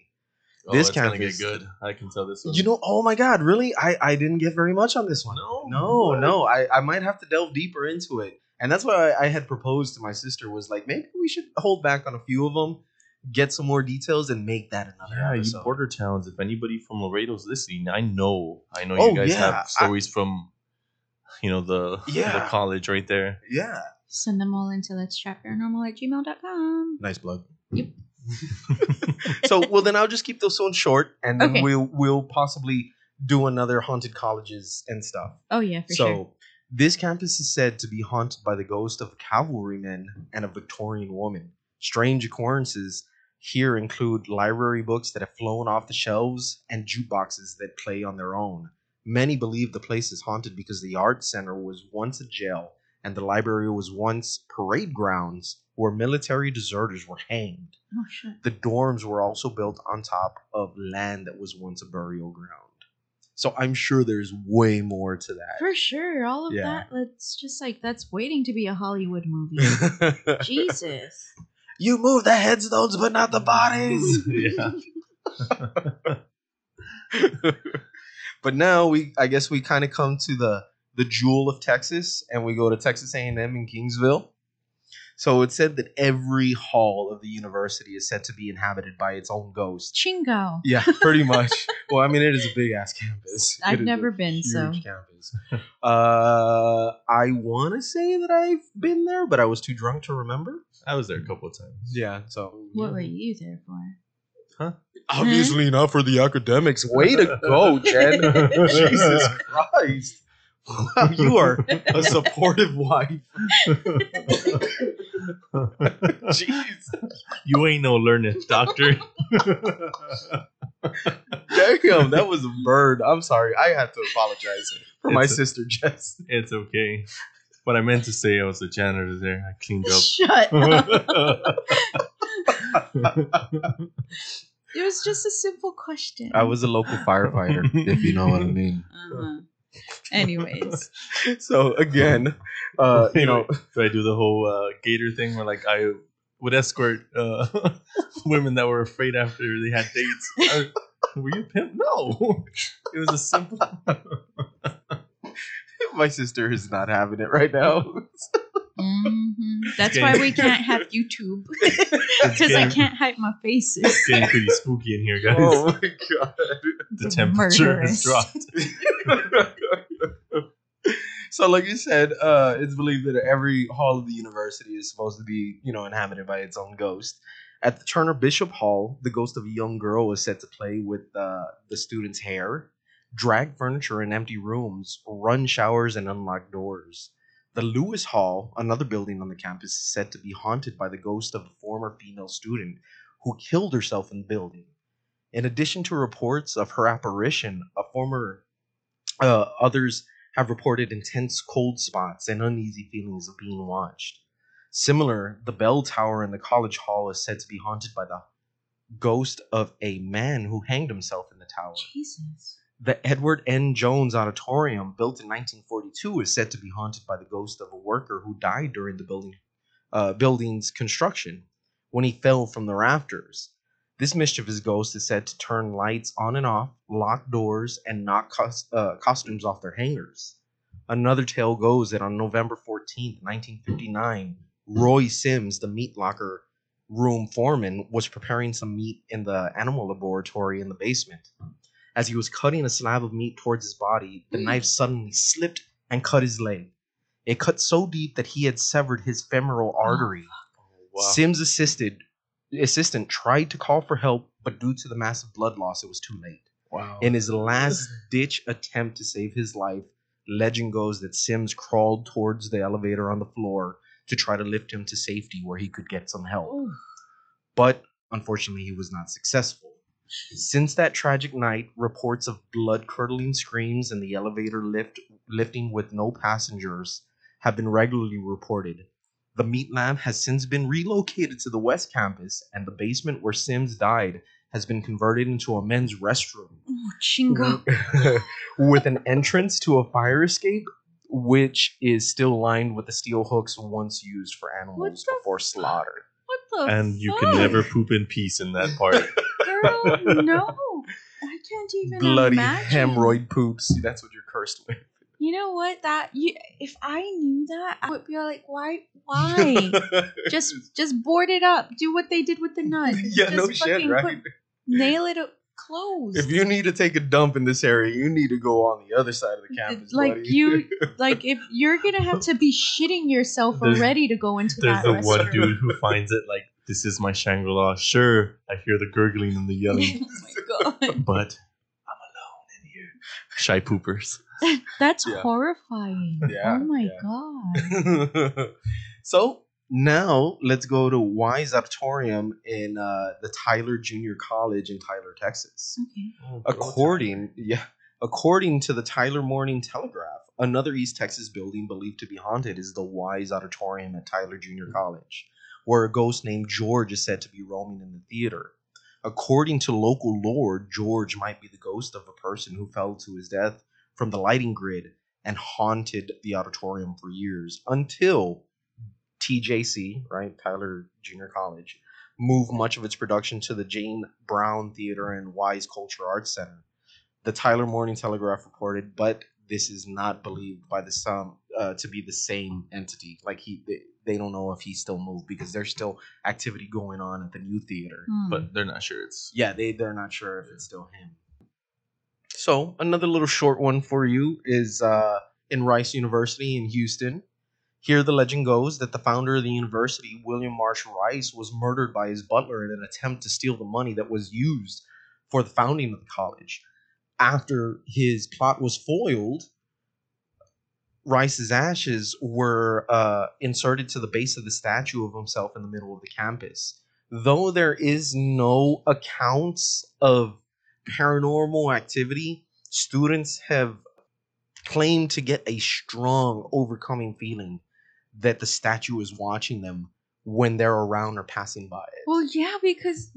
Oh, This it's gonna get good. I can tell this one. You know, oh my god, really? I I didn't get very much on this one. no, No, What? no, I, I might have to delve deeper into it. And that's why I, I had proposed to my sister was like, maybe we should hold back on a few of them, get some more details, and make that another Yeah, you episode. border towns. If anybody from Laredo's listening, I know, I know Oh, you guys yeah, have stories from, you know, the Yeah. the college right there. yeah. Send them all into let's chat paranormal at gmail.com. Nice plug. Yep. (laughs) so well then I'll just keep those ones short and then Okay. we'll we'll possibly do another haunted colleges and stuff. Oh yeah, for so sure. this campus is said to be haunted by the ghost of a cavalryman and a Victorian woman. Strange occurrences here include library books that have flown off the shelves and jukeboxes that play on their own. Many believe the place is haunted because the art center was once a jail and the library was once parade grounds where military deserters were hanged. Oh shit. The dorms were also built on top of land that was once a burial ground. So I'm sure there's way more to that. For sure, all of Yeah. that. That's just like that's waiting to be a Hollywood movie. (laughs) Jesus. you move the headstones, but not the bodies. (laughs) yeah. (laughs) but now we, I guess, we kind of come to the the jewel of Texas, and we go to Texas A&M in Kingsville. So it's said that every hall of the university is said to be inhabited by its own ghost. Chingo. Yeah, pretty (laughs) much. well, I mean, it is a big ass campus. I've It is never a been, huge so. campus. Uh, I want to say that I've been there, but I was too drunk to remember. I was there a couple of times. Yeah, so What were you there for? Obviously hmm? not for the academics. Way to go, Jen! (laughs) Jesus Christ! Wow, you are a supportive wife. Jeez, You ain't no learning, doctor. damn, that was a bird. I'm sorry. I have to apologize for my a- sister Jess. it's okay. What I meant to say, I was a janitor there. I cleaned up. Shut (laughs) up. It was just a simple question. I was a local firefighter, if you know what I mean. Uh-huh. Anyways. (laughs) So again, uh, you know, do I do the whole uh, gator thing where like I would escort uh, (laughs) women that were afraid after they had dates? I- were you pimp? No, it was a simple. My sister is not having it right now. (laughs) hmm That's why we can't have (laughs) YouTube. Because (laughs) I can't hide my faces. It's getting pretty spooky in here, guys. oh my god. the temperature has dropped. so like you said uh it's believed that every hall of the university is supposed to be you know inhabited by its own ghost at the turner bishop hall the ghost of a young girl is said to play with uh, the students hair drag furniture in empty rooms run showers and unlock doors the lewis hall another building on the campus is said to be haunted by the ghost of a former female student who killed herself in the building in addition to reports of her apparition a former uh, others have reported intense cold spots and uneasy feelings of being watched. Similar, the bell tower in the college hall is said to be haunted by the ghost of a man who hanged himself in the tower. Jesus. The Edward N. Jones Auditorium, built in 1942, is said to be haunted by the ghost of a worker who died during the building uh, building's construction when he fell from the rafters. This mischievous ghost is said to turn lights on and off, lock doors, and knock cos- uh, costumes off their hangers. Another tale goes that on November 14, 1959, Roy Sims, the meat locker room foreman, was preparing some meat in the animal laboratory in the basement. As he was cutting a slab of meat towards his body, the Mm. knife suddenly slipped and cut his leg. It cut so deep that he had severed his femoral artery. Wow. Sims assisted assistant tried to call for help, but due to the massive blood loss, it was too late. wow. In his last (laughs) ditch attempt to save his life, legend goes that Sims crawled towards the elevator on the floor to try to lift him to safety where he could get some help. Oh, But unfortunately, he was not successful. Since that tragic night, reports of blood curdling screams and the elevator lift lifting with no passengers have been regularly reported. The meat lab has since been relocated to the West Campus, and the basement where Sims died has been converted into a men's restroom oh chingo. (laughs) with an entrance to a fire escape, which is still lined with the steel hooks once used for animals the before slaughter. What the and you fuck? can never poop in peace in that part. (laughs) (laughs) No. I can't even Bloody imagine. hemorrhoid poops. See, that's what you're cursed with. You know what? That you if I knew that, I would be like, why why? (laughs) just just board it up. Do what they did with the nun. (laughs) yeah, just no shit, right? put- nail it up closed. If you need to take a dump in this area, you need to go on the other side of the campus. like buddy. you like if you're gonna have to be shitting yourself There's- already to go into There's that the one dude who finds it like, this is my Shangri La. Sure, I hear the gurgling and the yelling, (laughs) oh my god. (laughs) but I'm alone in here. Shy poopers. (laughs) That's Yeah. horrifying. Yeah, oh my yeah. god. so now let's go to Wise Auditorium in uh, the Tyler Junior College in Tyler, Texas. Okay. According, yeah, according to the Tyler Morning Telegraph, another East Texas building believed to be haunted is the Wise Auditorium at Tyler Junior College, where a ghost named George is said to be roaming in the theater. According to local lore, George might be the ghost of a person who fell to his death from the lighting grid and haunted the auditorium for years until TJC, right, Tyler Junior College, moved much of its production to the Jane Brown Theater and Wise Culture Arts Center. The Tyler Morning Telegraph reported, but this is not believed by the some uh, to be the same entity. Like he, they, they don't know if he still moved because there's still activity going on at the new theater. Hmm. But they're not sure it's. Yeah, they they're not sure if it's still him. So another little short one for you is uh, in Rice University in Houston. Here, the legend goes that the founder of the university, William Marsh Rice, was murdered by his butler in an attempt to steal the money that was used for the founding of the college. After his plot was foiled, Rice's ashes were uh, inserted to the base of the statue of himself in the middle of the campus. Though there is no accounts of paranormal activity, students have claimed to get a strong overcoming feeling that the statue is watching them when they're around or passing by it. Well, yeah, because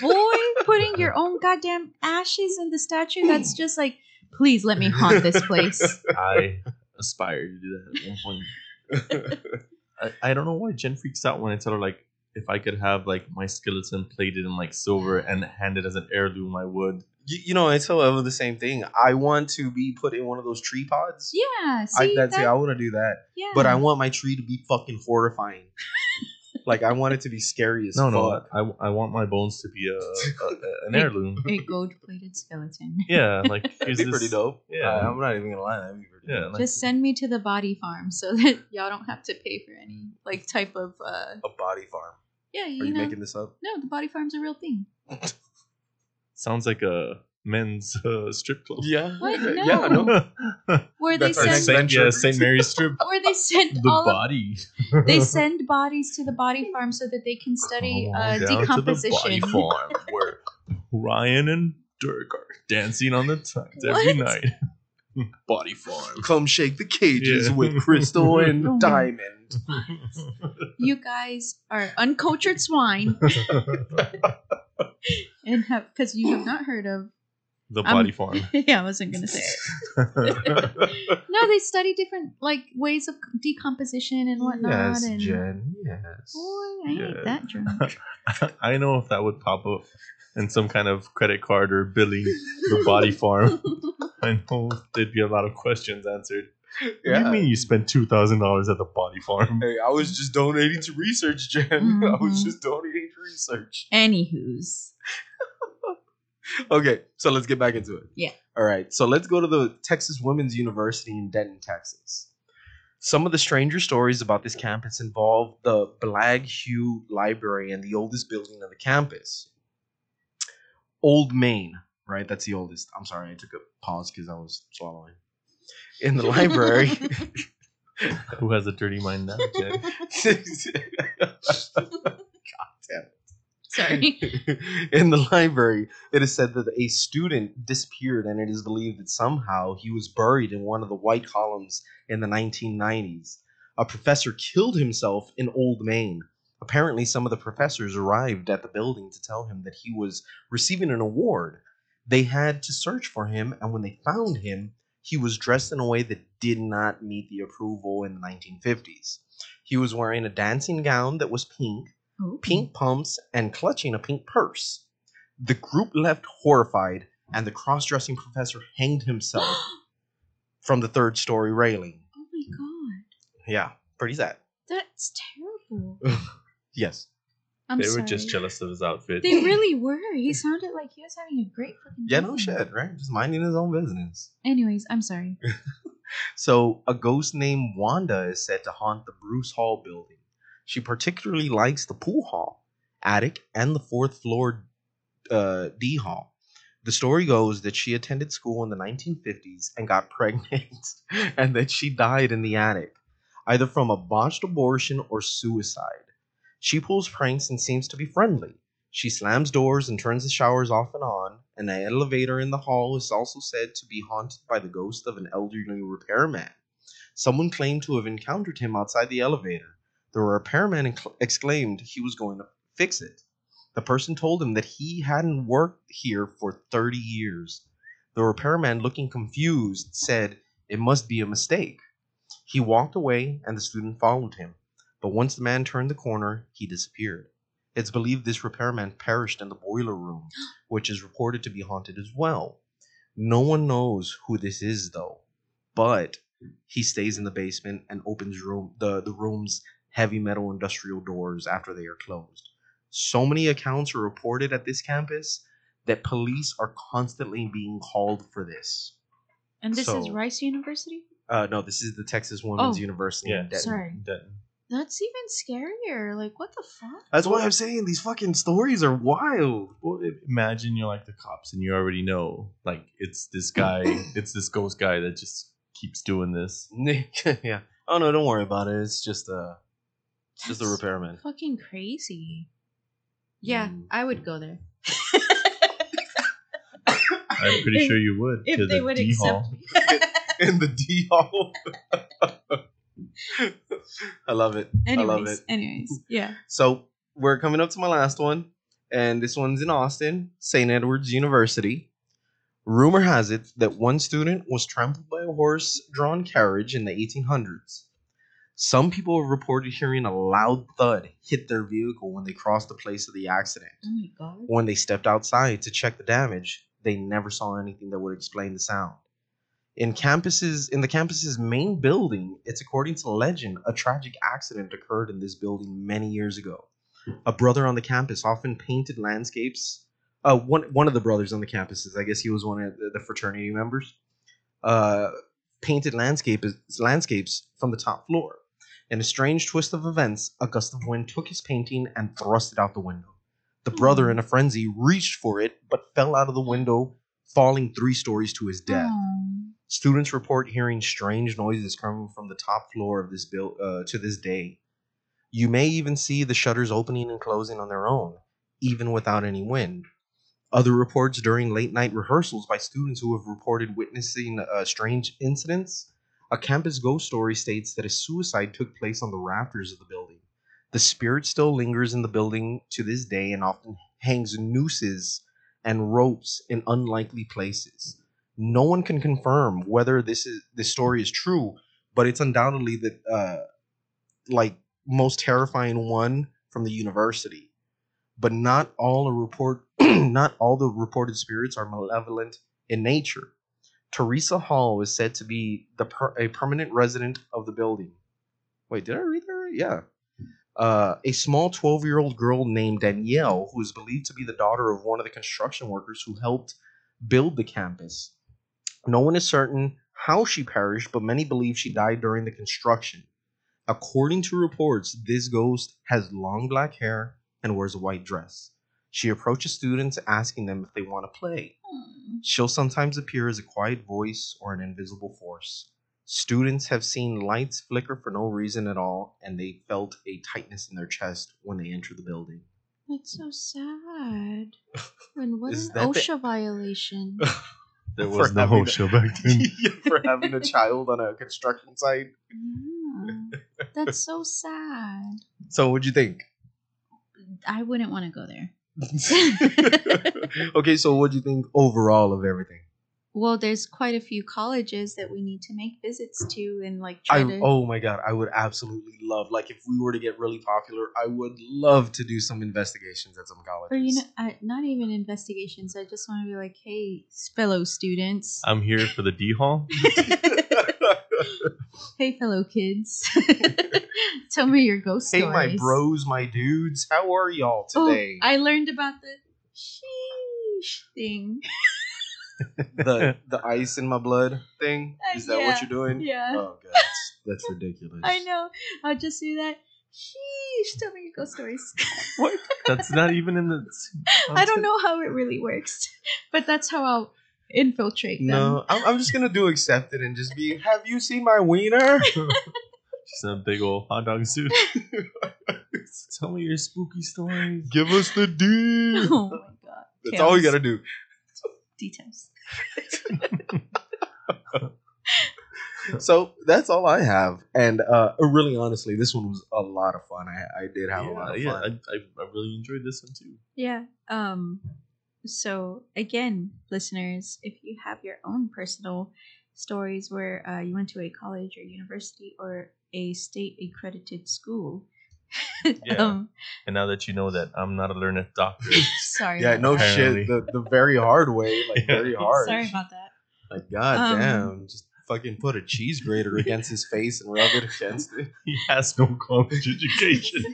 boy, putting your own goddamn ashes in the statue, that's (laughs) just like, please let me haunt this place. (laughs) I aspire to do that at one point. (laughs) I, I don't know why Jen freaks out when I tell her like if I could have like my skeleton plated in like silver and handed as an heirloom, I would. you, you know, I tell Eva the same thing. I want to be put in one of those tree pods. Yeah, I, see, that's that, it. I want to do that, yeah. but I want my tree to be fucking horrifying. (laughs) like I want it to be scary as No, no, fuck. I, I want my bones to be a, a, a- an (laughs) heirloom. a gold-plated skeleton. (laughs) Yeah, like That'd be this, pretty dope. Yeah. Uh, I'm not even gonna lie. That'd be pretty Yeah, dope. like- Just send me to the body farm so (laughs) that y'all don't have to pay for any like type of uh a body farm. yeah, Are you you know. making this up? No, the body farm's a real thing. Sounds like a men's uh, strip club. Yeah. What? Yeah. No. Where they That's send Saint, yeah, St. Mary's strip. (laughs) where they send The all of body. they send bodies to the body farm so that they can study Come uh, on down to the decomposition. body farm where Ryan and Dirk are dancing on the times every night. (laughs) body farm. Come shake the cages Yeah. with Crystal (laughs) and Oh my- Diamond. You guys are uncultured swine. and have because you have not heard of. The Um, body farm. (laughs) yeah, I wasn't gonna say it. (laughs) No, they study different like ways of decomposition and whatnot. yes, and Jen. Yes. boy, I ain't Yeah. that drunk. (laughs) I know if that would pop up in some kind of credit card or billing the body farm, I know there'd be a lot of questions answered. What do you mean you spent two thousand dollars at the body farm? Hey, I was just donating to research, Jen. I was Mhm. just donating to research. Anywho's. (laughs) Okay, so let's get back into it. Yeah. All right, so let's go to the Texas Women's University in Denton, Texas. Some of the stranger stories about this campus involve the Blagg-Huey Library and the oldest building on the campus. Old Main, right? That's the oldest. I'm sorry, I took a pause because I was swallowing. In the library. (laughs) Who has a dirty mind now, Jen? (laughs) Sorry. (laughs) in the library, it is said that a student disappeared, and it is believed that somehow he was buried in one of the white columns in the 1990s. A professor killed himself in Old Main. Apparently, some of the professors arrived at the building to tell him that he was receiving an award. They had to search for him, and when they found him, he was dressed in a way that did not meet the approval in the 1950s. He was wearing a dancing gown that was pink, Ooh. pink pumps, and clutching a pink purse. The group left horrified, and the cross dressing professor hanged himself (gasps) from the third story railing. Oh my god. Yeah, pretty sad. That's terrible. (laughs) Yes. I'm they sorry. were just jealous of his outfit. They (laughs) really were. He sounded like he was having a great fucking Yeah, time. no shit, right? Just minding his own business. Anyways, I'm sorry. (laughs) So, a ghost named Wanda is said to haunt the Bruce Hall building. She particularly likes the pool hall, attic, and the fourth floor uh, D hall. The story goes that she attended school in the 1950s and got (laughs) pregnant, and that she died in the attic, either from a botched abortion or suicide. She pulls pranks and seems to be friendly. She slams doors and turns the showers off and on. An elevator in the hall is also said to be haunted by the ghost of an elderly repairman. Someone claimed to have encountered him outside the elevator. The repairman exclaimed he was going to fix it. The person told him that he hadn't worked here for 30 years. The repairman, looking confused, said it must be a mistake. He walked away and the student followed him. But once the man turned the corner, he disappeared. It's believed this repairman perished in the boiler room, (gasps) which is reported to be haunted as well. No one knows who this is though, but he stays in the basement and opens room the, the room's heavy metal industrial doors after they are closed. So many accounts are reported at this campus that police are constantly being called for this. And this is Rice University? Uh, no, this is the Texas Women's Oh, University. yeah, in Denton. Sorry. Denton. That's even scarier. Like, what the fuck? That's why I'm saying these fucking stories are wild. Well, i- imagine you're like the cops and you already know, like it's this guy, (laughs) it's this ghost guy that just keeps doing this. (laughs) yeah. Oh no, don't worry about it. It's just a, it's just a That's repairman. Fucking crazy. Yeah, Mm. I would go there. I'm pretty sure you would. if to they the would D accept hall. (laughs) me. In the D hall. I love it. anyways, I love it. anyways, yeah. So we're coming up to my last one, and this one's in Austin, St. Edward's University. Rumor has it that one student was trampled by a horse-drawn carriage in the 1800s. Some people have reported hearing a loud thud hit their vehicle when they crossed the place of the accident. Oh my god. When they stepped outside to check the damage, they never saw anything that would explain the sound. In campuses in the campus's main building, it's according to legend, a tragic accident occurred in this building many years ago. A brother on the campus often painted landscapes. Uh, one one of the brothers on the campuses, I guess he was one of the, the fraternity members, uh, painted landscape landscapes from the top floor. In a strange twist of events, a gust of wind took his painting and thrust it out the window. The brother, in a frenzy, reached for it but fell out of the window, falling three stories to his death. Aw. Students report hearing strange noises coming from the top floor of this build uh, to this day. You may even see the shutters opening and closing on their own, even without any wind. Other reports during late night rehearsals by students who have reported witnessing uh, strange incidents. A campus ghost story states that a suicide took place on the rafters of the building. The spirit still lingers in the building to this day and often hangs nooses and ropes in unlikely places. No one can confirm whether this is this story is true, but it's undoubtedly the uh, like most terrifying one from the university. But not all a report, (clears throat) not all the reported spirits are malevolent in nature. Teresa Hall is said to be the per- a permanent resident of the building. Wait, did I read that right? Yeah. Uh, a small 12 year old girl named Danielle, who is believed to be the daughter of one of the construction workers who helped build the campus. No one is certain how she perished, but many believe she died during the construction. According to reports, this ghost has long black hair and wears a white dress. She approaches students asking them if they want to play. Hmm. She'll sometimes appear as a quiet voice or an invisible force. Students have seen lights flicker for no reason at all, and they felt a tightness in their chest when they entered the building. That's so sad. (laughs) And what Is an that the- OSHA violation. (laughs) There For was no having- show back (laughs) then. For having a child on a construction site. yeah. That's so sad. So, what'd you think? I wouldn't want to go there. (laughs) okay, so what do you think overall of everything? Well, there's quite a few colleges that we need to make visits to and like try I to. oh my god, I would absolutely love like if we were to get really popular, I would love to do some investigations at some colleges. or you know, I, not even investigations. I just want to be like, hey, fellow students, I'm here for the D Hall. (laughs) (laughs) (laughs) hey, fellow kids, (laughs) (laughs) tell me your ghost hey, stories. Hey, my bros, my dudes, how are y'all Oh, today? I learned about the sheesh thing. the the ice in my blood thing. Uh, Is that yeah, what you're doing? yeah. Oh god, that's, that's ridiculous. I know. I'll just do that. Sheesh, tell me your ghost stories. What? That's not even in the. I don't know how it really works, but that's how I'll infiltrate them. No, I'm, I'm just gonna do accept it and just be. Have you seen my wiener? (laughs) Just in a big old hot dog suit. (laughs) Tell me your spooky stories. Give us the D. (laughs) Oh my god. That's all you gotta do. Details. So that's all I have, and uh, really honestly, this one was a lot of fun. I, I did have a lot of yeah. fun. I, I, I really enjoyed this one too. Yeah. Um so again, listeners, if you have your own personal stories where uh, you went to a college or university or a state accredited school. (laughs) Yeah. um And now that you know that I'm not a learned doctor, (laughs) sorry. yeah, no that. Shit. The the very hard way, like (laughs) Yeah. very hard. Sorry about that. Like god Um, damn, just fucking put a cheese grater against his face and rub it against it. he has no college education.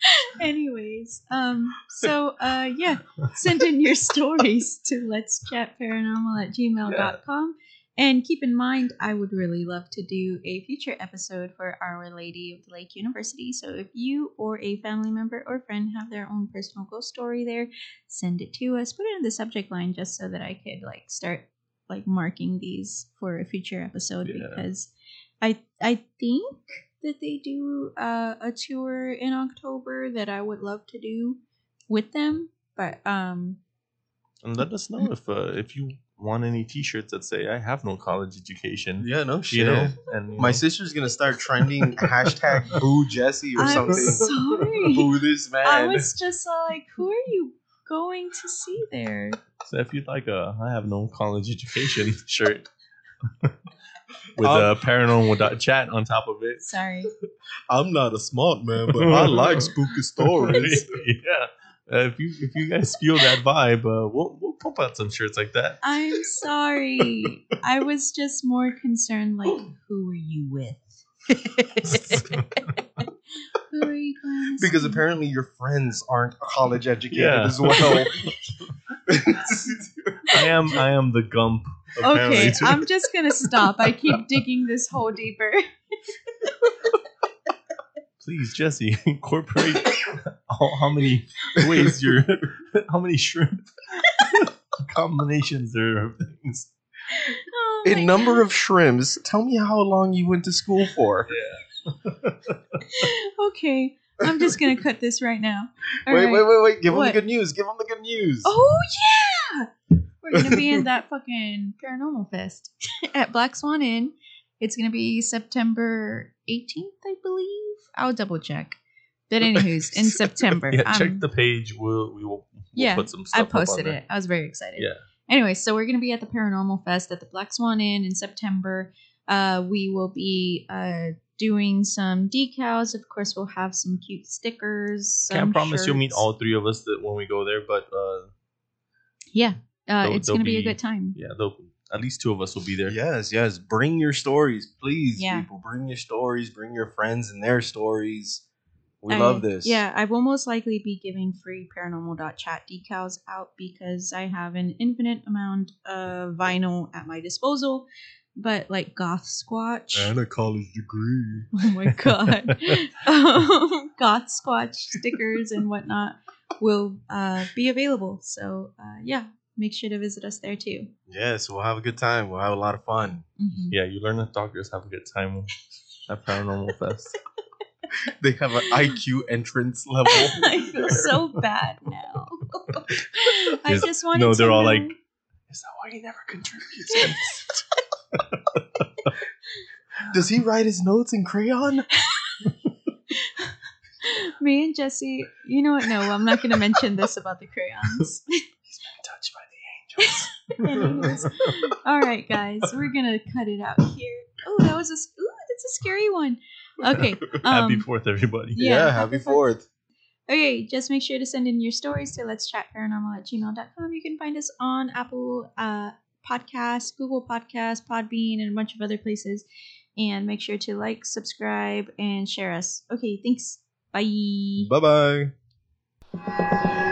(laughs) Anyways, um, so uh yeah, send in your stories to let's chat paranormal at gmail.com. And keep in mind, I would really love to do a future episode for Our Lady of the Lake University. So if you or a family member or friend have their own personal ghost story there, send it to us. Put it in the subject line just so that I could like start like marking these for a future episode Yeah. because I I think that they do uh, a tour in October that I would love to do with them. But um, and let us know if uh, if you want any T-shirts that say "I have no college education." Yeah, no shit. You know, and you My know, sister's gonna start trending (laughs) hashtag boo Jesse or I'm something. sorry. (laughs) boo this man. I was just like, who are you going to see there? So if you'd like a "I have no college education" (laughs) shirt with Um, a paranormal chat on top of it, Sorry. (laughs) I'm not a smart man, but I like spooky (laughs) stories. yeah. Uh, if you if you guys feel that vibe, uh, we'll we'll pump out some shirts like that. I'm sorry. I was just more concerned, like, who are you with? (laughs) who are you going because see? apparently your friends aren't college educated Yeah. as well. I am I am the Gump. Apparently Okay, too. I'm just gonna stop. I keep (laughs) digging this hole deeper. Please, Jesse, (laughs) incorporate how, how many (laughs) ways you're how many shrimp combinations there are things. Oh my In number of shrimps, tell me how long you went to school for. okay, I'm just gonna cut this right now. All wait, right. wait, wait, wait. Give them the good news. Give them the good news. Oh yeah, we're gonna be in (laughs) that fucking paranormal fest (laughs) at Black Swan Inn. It's gonna be September 18th, I believe. I'll double check. But (laughs) anywho's in September. Yeah, check um, the page. We'll we will we'll Yeah, put some stuff I up on posted it. I was very excited. Yeah. Anyway, so we're gonna be at the Paranormal Fest at the Black Swan Inn in September. Uh, we will be uh, doing some decals. Of course, we'll have some cute stickers. Can't some promise you'll meet all three of us that when we go there, but uh, Yeah, uh, There'll- it's gonna be, a good time. yeah, at least two of us will be there. Yes, yes. Bring your stories, please, Yeah. people. Bring your stories. Bring your friends and their stories. We I- love this. Yeah, I will most likely be giving free paranormal.chat decals out because I have an infinite amount of vinyl at my disposal. But like Goth Squatch. And a college degree. (laughs) Oh my god. (laughs) um, Goth Squatch stickers and whatnot will uh, be available. So uh, yeah, make sure to visit us there too. Yes, we'll have a good time. We'll have a lot of fun. Mhm. Yeah, you learn that doctors have a good time (laughs) at Paranormal Fest. (laughs) They have an IQ entrance level. (laughs) I feel so bad now. I just wanted no, to they're all know- like, Is that why he never contributes? Does he write his notes in crayon? me and Jesse. You know what? No, I'm not going to mention this about the crayons. Touched by the angels. (laughs) Anyways. All right, guys, we're gonna cut it out here. Oh, that was a ooh, that's a scary one. Okay, (laughs) Happy um, Fourth, everybody. Yeah, Yeah, happy happy fourth. Okay, just make sure to send in your stories to let's chat paranormal at gmail.com. You can find us on Apple uh, Podcasts, Google Podcasts, Podbean, and a bunch of other places. And make sure to like, subscribe, and share us. Okay, thanks. Bye. Bye bye.